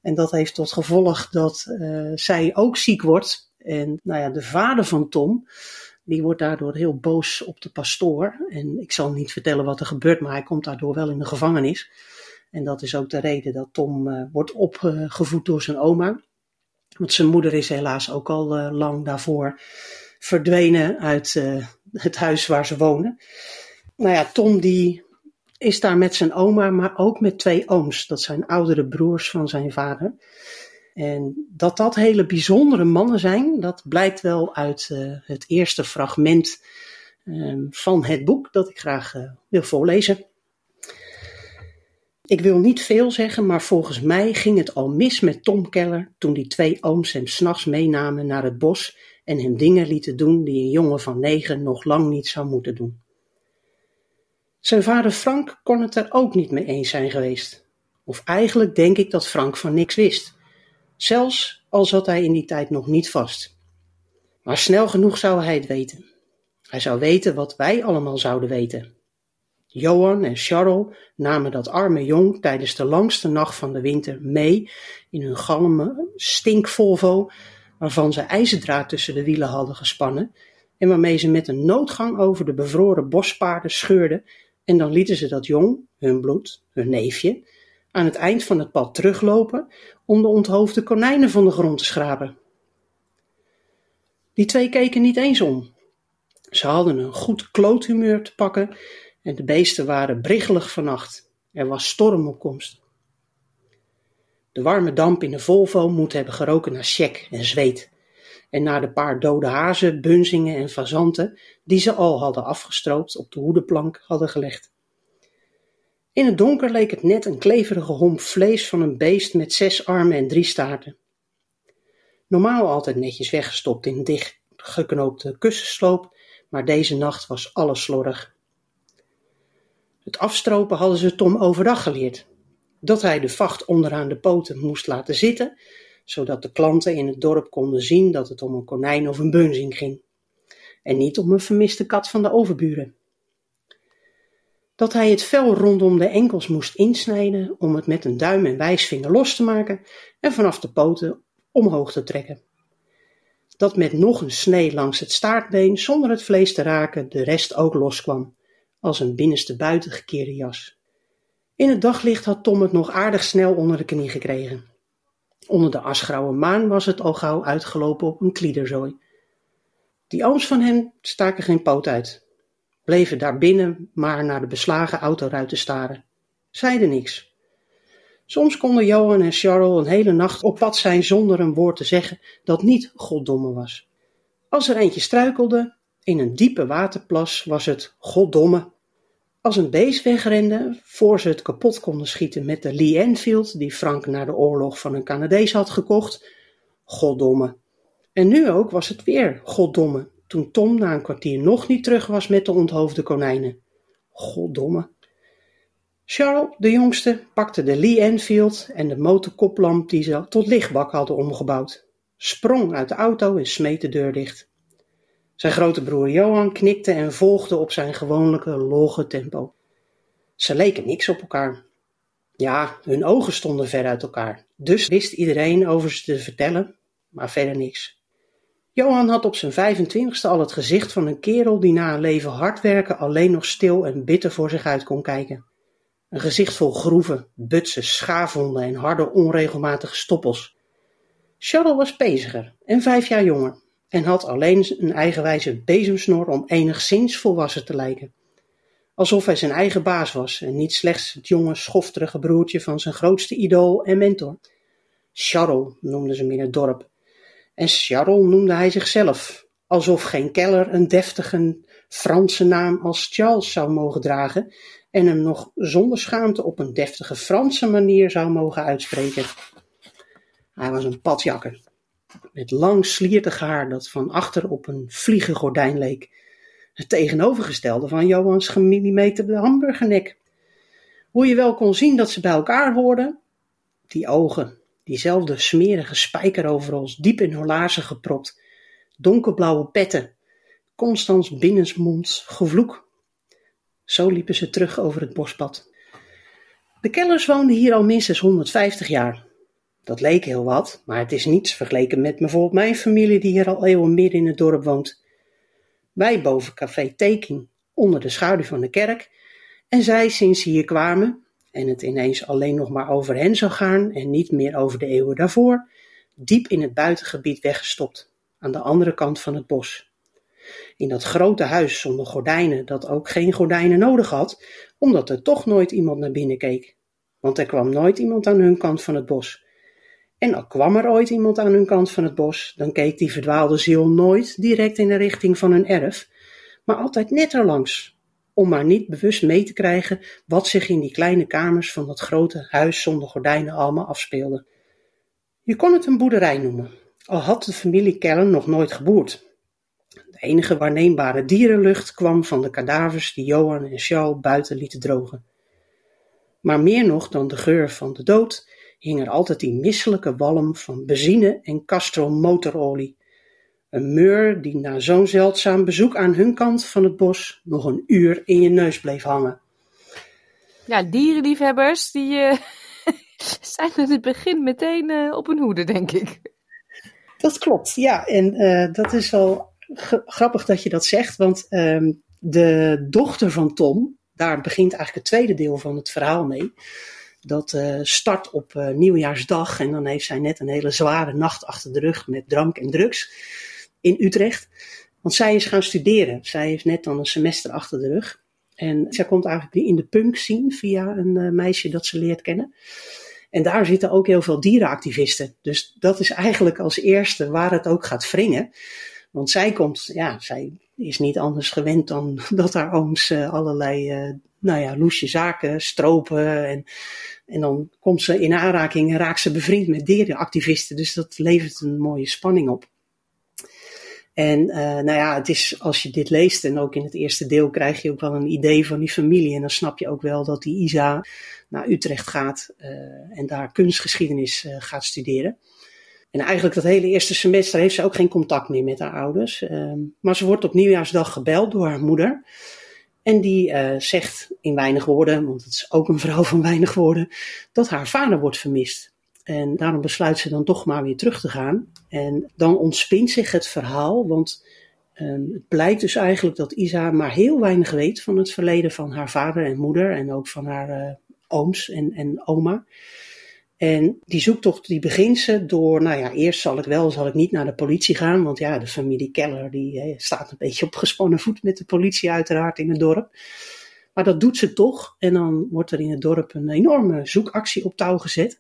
En dat heeft tot gevolg dat zij ook ziek wordt. En nou ja, de vader van Tom, die wordt daardoor heel boos op de pastoor. En ik zal niet vertellen wat er gebeurt, maar hij komt daardoor wel in de gevangenis. En dat is ook de reden dat Tom uh, wordt opgevoed door zijn oma. Want zijn moeder is helaas ook al uh, lang daarvoor verdwenen uit uh, het huis waar ze wonen. Nou ja, Tom die is daar met zijn oma, maar ook met twee ooms. Dat zijn oudere broers van zijn vader. En dat dat hele bijzondere mannen zijn, dat blijkt wel uit uh, het eerste fragment uh, van het boek dat ik graag uh, wil voorlezen. Ik wil niet veel zeggen, maar volgens mij ging het al mis met Tom Keller toen die twee ooms hem s'nachts meenamen naar het bos en hem dingen lieten doen die een jongen van negen nog lang niet zou moeten doen. Zijn vader Frank kon het er ook niet mee eens zijn geweest. Of eigenlijk denk ik dat Frank van niks wist zelfs al zat hij in die tijd nog niet vast. Maar snel genoeg zou hij het weten. Hij zou weten wat wij allemaal zouden weten. Johan en Charles namen dat arme jong tijdens de langste nacht van de winter mee in hun galme stinkvolvo, waarvan ze ijzerdraad tussen de wielen hadden gespannen en waarmee ze met een noodgang over de bevroren bospaarden scheurden en dan lieten ze dat jong, hun bloed, hun neefje, aan het eind van het pad teruglopen om de onthoofde konijnen van de grond te schrapen. Die twee keken niet eens om. Ze hadden een goed kloothumeur te pakken en de beesten waren briggelig vannacht. Er was storm op komst. De warme damp in de Volvo moet hebben geroken naar sjek en zweet en naar de paar dode hazen, bunzingen en fazanten die ze al hadden afgestroopt op de hoedenplank hadden gelegd. In het donker leek het net een kleverige homp vlees van een beest met zes armen en drie staarten. Normaal altijd netjes weggestopt in een dicht geknoopte kussensloop, maar deze nacht was alles slordig. Het afstropen hadden ze Tom overdag geleerd. Dat hij de vacht onderaan de poten moest laten zitten, zodat de klanten in het dorp konden zien dat het om een konijn of een beunzing ging. En niet om een vermiste kat van de overburen dat hij het vel rondom de enkels moest insnijden om het met een duim en wijsvinger los te maken en vanaf de poten omhoog te trekken. Dat met nog een snee langs het staartbeen zonder het vlees te raken de rest ook loskwam, als een binnenste buiten gekeerde jas. In het daglicht had Tom het nog aardig snel onder de knie gekregen. Onder de asgrauwe maan was het al gauw uitgelopen op een kliederzooi. Die ooms van hem staken geen poot uit, bleven daarbinnen maar naar de beslagen autoruiten staren. Zeiden niks. Soms konden Johan en Charles een hele nacht op pad zijn zonder een woord te zeggen dat niet goddomme was. Als er eentje struikelde, in een diepe waterplas, was het goddomme. Als een beest wegrende, voor ze het kapot konden schieten met de Lee Enfield die Frank na de oorlog van een Canadees had gekocht, goddomme. En nu ook was het weer goddomme, toen Tom na een kwartier nog niet terug was met de onthoofde konijnen. Goddomme. Charles, de jongste, pakte de Lee Enfield en de motorkoplamp die ze tot lichtbak hadden omgebouwd, sprong uit de auto en smeet de deur dicht. Zijn grote broer Johan knikte en volgde op zijn gewoonlijke logge tempo. Ze leken niks op elkaar. Ja, hun ogen stonden ver uit elkaar, dus wist iedereen over ze te vertellen, maar verder niks. Johan had op zijn 25ste al het gezicht van een kerel die na een leven hard werken alleen nog stil en bitter voor zich uit kon kijken. Een gezicht vol groeven, butsen, schaafwonden en harde onregelmatige stoppels. Charles was peziger en vijf jaar jonger en had alleen een eigenwijze bezemsnor om enigszins volwassen te lijken. Alsof hij zijn eigen baas was en niet slechts het jonge, schofterige broertje van zijn grootste idool en mentor. Charles noemden ze hem in het dorp. En Charles noemde hij zichzelf, alsof geen keller een deftige Franse naam als Charles zou mogen dragen en hem nog zonder schaamte op een deftige Franse manier zou mogen uitspreken. Hij was een padjakker, met lang sliertig haar dat van achter op een vliegengordijn leek. Het tegenovergestelde van Johans gemillimeterde hamburgernek. Hoe je wel kon zien dat ze bij elkaar hoorden, die ogen, diezelfde smerige spijkeroverals diep in hun laarzen gepropt, donkerblauwe petten, Constans binnensmonds gevloek. Zo liepen ze terug over het bospad. De Kellers woonden hier al minstens 150 jaar. Dat leek heel wat, maar het is niets vergeleken met bijvoorbeeld mijn familie die hier al eeuwen midden in het dorp woont. Wij boven café Taking, onder de schaduw van de kerk, en zij sinds ze hier kwamen, en het ineens alleen nog maar over hen zou gaan en niet meer over de eeuwen daarvoor, diep in het buitengebied weggestopt, aan de andere kant van het bos. In dat grote huis zonder gordijnen, dat ook geen gordijnen nodig had, omdat er toch nooit iemand naar binnen keek. Want er kwam nooit iemand aan hun kant van het bos. En al kwam er ooit iemand aan hun kant van het bos, dan keek die verdwaalde ziel nooit direct in de richting van hun erf, maar altijd net erlangs, om maar niet bewust mee te krijgen wat zich in die kleine kamers van dat grote huis zonder gordijnen allemaal afspeelde. Je kon het een boerderij noemen, al had de familie Kellen nog nooit geboerd. De enige waarneembare dierenlucht kwam van de kadavers die Johan en Charles buiten lieten drogen. Maar meer nog dan de geur van de dood hing er altijd die misselijke walm van benzine en castrol-motorolie. Een meur die na zo'n zeldzaam bezoek aan hun kant van het bos nog een uur in je neus bleef hangen. Ja, dierenliefhebbers die uh, zijn in het begin meteen uh, op hun hoede, denk ik. Dat klopt, ja. En uh, dat is wel grappig dat je dat zegt, want ehm, de dochter van Tom, daar begint eigenlijk het tweede deel van het verhaal mee. Dat uh, start op uh, nieuwjaarsdag en dan heeft zij net een hele zware nacht achter de rug met drank en drugs in Utrecht. Want zij is gaan studeren. Zij heeft net dan een semester achter de rug. En zij komt eigenlijk in de punk zien via een uh, meisje dat ze leert kennen. En daar zitten ook heel veel dierenactivisten. Dus dat is eigenlijk als eerste waar het ook gaat wringen. Want zij komt, ja, zij is niet anders gewend dan dat haar ooms uh, allerlei, uh, nou ja, loesje zaken stropen. En, en dan komt ze in aanraking en raakt ze bevriend met dierenactivisten. Dus dat levert een mooie spanning op. En uh, nou ja, het is, als je dit leest en ook in het eerste deel krijg je ook wel een idee van die familie. En dan snap je ook wel dat die Isa naar Utrecht gaat en daar kunstgeschiedenis gaat studeren. En eigenlijk dat hele eerste semester heeft ze ook geen contact meer met haar ouders. Uh, maar ze wordt op nieuwjaarsdag gebeld door haar moeder. En die zegt in weinig woorden, want het is ook een vrouw van weinig woorden, dat haar vader wordt vermist. En daarom besluit ze dan toch maar weer terug te gaan. En dan ontspint zich het verhaal, want um, het blijkt dus eigenlijk dat Isa maar heel weinig weet van het verleden van haar vader en moeder en ook van haar uh, ooms en, en oma. En die zoektocht die begint ze door, nou ja, eerst zal ik wel, zal ik niet naar de politie gaan. Want ja, de familie Keller die hè, staat een beetje op gespannen voet met de politie uiteraard in het dorp. Maar dat doet ze toch. En dan wordt er in het dorp een enorme zoekactie op touw gezet.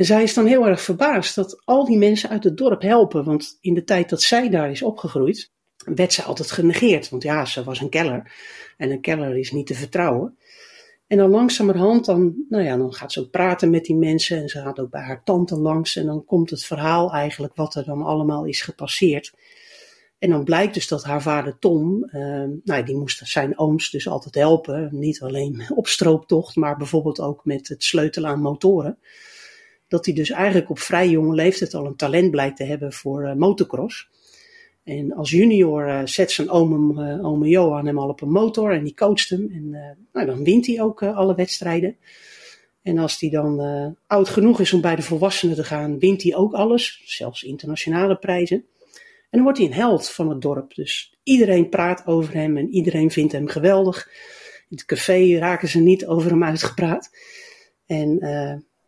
En zij is dan heel erg verbaasd dat al die mensen uit het dorp helpen. Want in de tijd dat zij daar is opgegroeid, werd ze altijd genegeerd. Want ja, ze was een keller. En een keller is niet te vertrouwen. En dan langzamerhand, dan, nou ja, dan gaat ze ook praten met die mensen en ze gaat ook bij haar tante langs en dan komt het verhaal eigenlijk wat er dan allemaal is gepasseerd. En dan blijkt dus dat haar vader Tom, uh, nou die moest zijn ooms dus altijd helpen, niet alleen op strooptocht, maar bijvoorbeeld ook met het sleutelen aan motoren. Dat hij dus eigenlijk op vrij jonge leeftijd al een talent blijkt te hebben voor uh, motocross. En als junior uh, zet zijn oom, uh, ome Johan hem al op een motor en die coacht hem. En nou, dan wint hij ook alle wedstrijden. En als hij dan oud genoeg is om bij de volwassenen te gaan, wint hij ook alles, zelfs internationale prijzen. En dan wordt hij een held van het dorp. Dus iedereen praat over hem en iedereen vindt hem geweldig. In het café raken ze niet over hem uitgepraat. En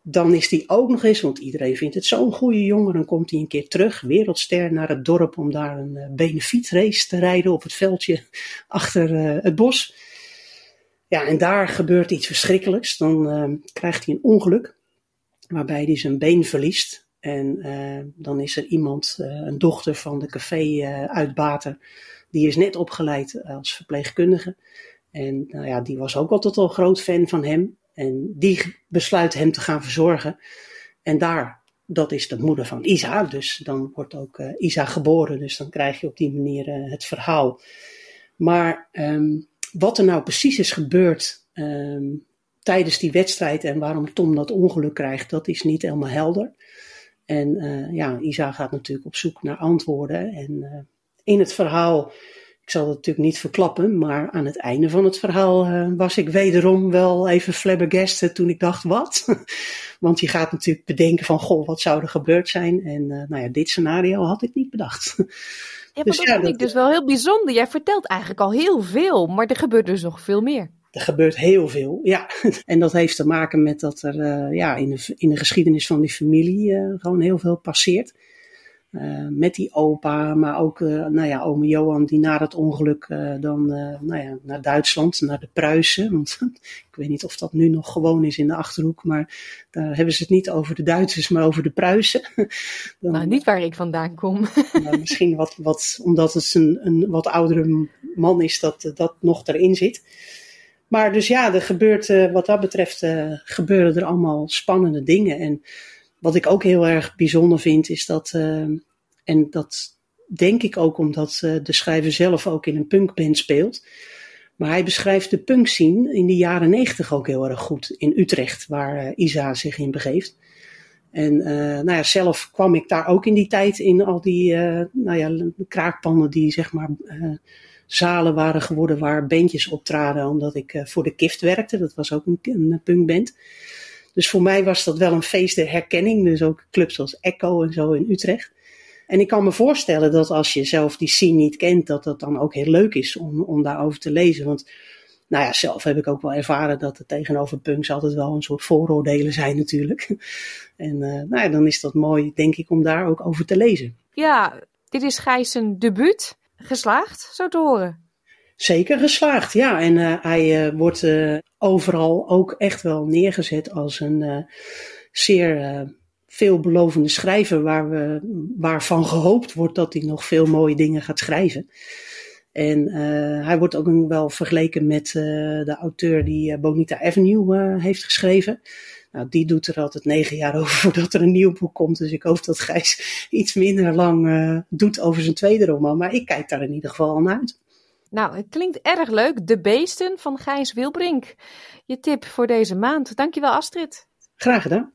dan is hij ook nog eens, want iedereen vindt het zo'n goede jongen, dan komt hij een keer terug, wereldster, naar het dorp om daar een uh, benefietrace te rijden op het veldje achter uh, het bos. Ja, en daar gebeurt iets verschrikkelijks. Dan uh, krijgt hij een ongeluk waarbij hij zijn been verliest. En dan is er iemand, een dochter van de café-uitbater, die is net opgeleid als verpleegkundige. En nou ja, die was ook altijd al groot fan van hem. En die besluit hem te gaan verzorgen. En daar, dat is de moeder van Isa. Dus dan wordt ook uh, Isa geboren. Dus dan krijg je op die manier uh, het verhaal. Maar um, wat er nou precies is gebeurd um, tijdens die wedstrijd en waarom Tom dat ongeluk krijgt, dat is niet helemaal helder. En uh, ja, Isa gaat natuurlijk op zoek naar antwoorden. En in het verhaal ik zal het natuurlijk niet verklappen, maar aan het einde van het verhaal uh, was ik wederom wel even flabbergasted toen ik dacht, wat? Want je gaat natuurlijk bedenken van, goh, wat zou er gebeurd zijn? En uh, nou ja, dit scenario had ik niet bedacht. Ja, maar dus, dat ja, vind ik dus wel heel bijzonder. Jij vertelt eigenlijk al heel veel, maar er gebeurt dus nog veel meer. Er gebeurt heel veel, ja. En dat heeft te maken met dat er uh, ja, in, de, in de geschiedenis van die familie gewoon heel veel passeert. Uh, met die opa, maar ook uh, nou ja, ome Johan die na het ongeluk uh, dan nou ja, naar Duitsland, naar de Pruisen. Want ik weet niet of dat nu nog gewoon is in de Achterhoek, maar daar hebben ze het niet over de Duitsers, maar over de Pruisen. dan, nou, niet waar ik vandaan kom. nou, misschien wat, wat, omdat het een, een wat oudere man is dat dat nog erin zit. Maar dus ja, er gebeurt, wat dat betreft gebeuren er allemaal spannende dingen en wat ik ook heel erg bijzonder vind, is dat, uh, en dat denk ik ook omdat uh, de schrijver zelf ook in een punkband speelt. Maar hij beschrijft de punkscene in de jaren negentig ook heel erg goed in Utrecht, waar uh, Isa zich in begeeft. En nou ja, zelf kwam ik daar ook in die tijd in al die nou ja, kraakpannen die zeg maar zalen waren geworden waar bandjes optraden, omdat ik voor de Kift werkte. Dat was ook een, een punkband. Dus voor mij was dat wel een feest der herkenning. Dus ook clubs zoals Echo en zo in Utrecht. En ik kan me voorstellen dat als je zelf die scene niet kent, dat dat dan ook heel leuk is om, om daarover te lezen. Want nou ja, zelf heb ik ook wel ervaren dat er tegenover punks altijd wel een soort vooroordelen zijn natuurlijk. En uh, nou ja, dan is dat mooi, denk ik, om daar ook over te lezen. Ja, dit is Gijs debuut. Geslaagd, zo te horen. Zeker geslaagd, ja. En uh, hij uh, wordt uh, overal ook echt wel neergezet als een zeer veelbelovende schrijver waar we, waarvan gehoopt wordt dat hij nog veel mooie dingen gaat schrijven. En hij wordt ook wel vergeleken met de auteur die Bonita Avenue heeft geschreven. Nou, die doet er altijd negen jaar over voordat er een nieuw boek komt. Dus ik hoop dat Gijs iets minder lang doet over zijn tweede roman. Maar ik kijk daar in ieder geval al naar uit. Nou, het klinkt erg leuk. De Beesten van Gijs Wilbrink. Je tip voor deze maand. Dankjewel Astrid. Graag gedaan.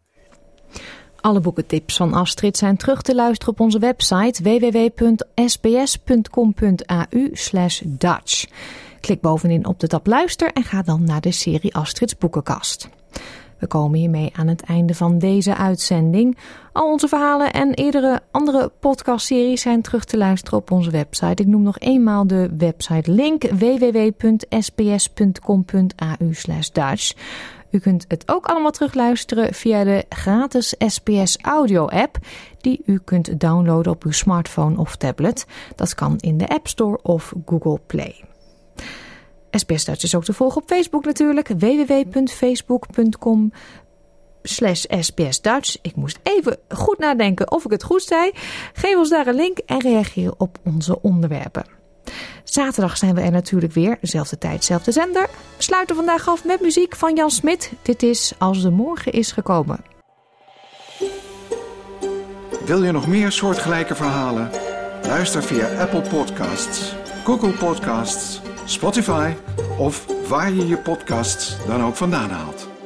Alle boekentips van Astrid zijn terug te luisteren op onze website www.sbs.com.au Dutch. Klik bovenin op de tab luister en ga dan naar de serie Astrids Boekenkast. We komen hiermee aan het einde van deze uitzending. Al onze verhalen en eerdere andere podcastseries zijn terug te luisteren op onze website. Ik noem nog eenmaal de website link www.sps.com.au Dutch. U kunt het ook allemaal terugluisteren via de gratis SPS Audio app die u kunt downloaden op uw smartphone of tablet. Dat kan in de App Store of Google Play. SBS Duits is ook te volgen op Facebook natuurlijk. www.facebook.com slash sbsduits. Ik moest even goed nadenken of ik het goed zei. Geef ons daar een link en reageer op onze onderwerpen. Zaterdag zijn we er natuurlijk weer. Zelfde tijd, zelfde zender. We sluiten vandaag af met muziek van Jan Smit. Dit is Als de Morgen is gekomen. Wil je nog meer soortgelijke verhalen? Luister via Apple Podcasts, Google Podcasts Spotify of waar je je podcasts dan ook vandaan haalt.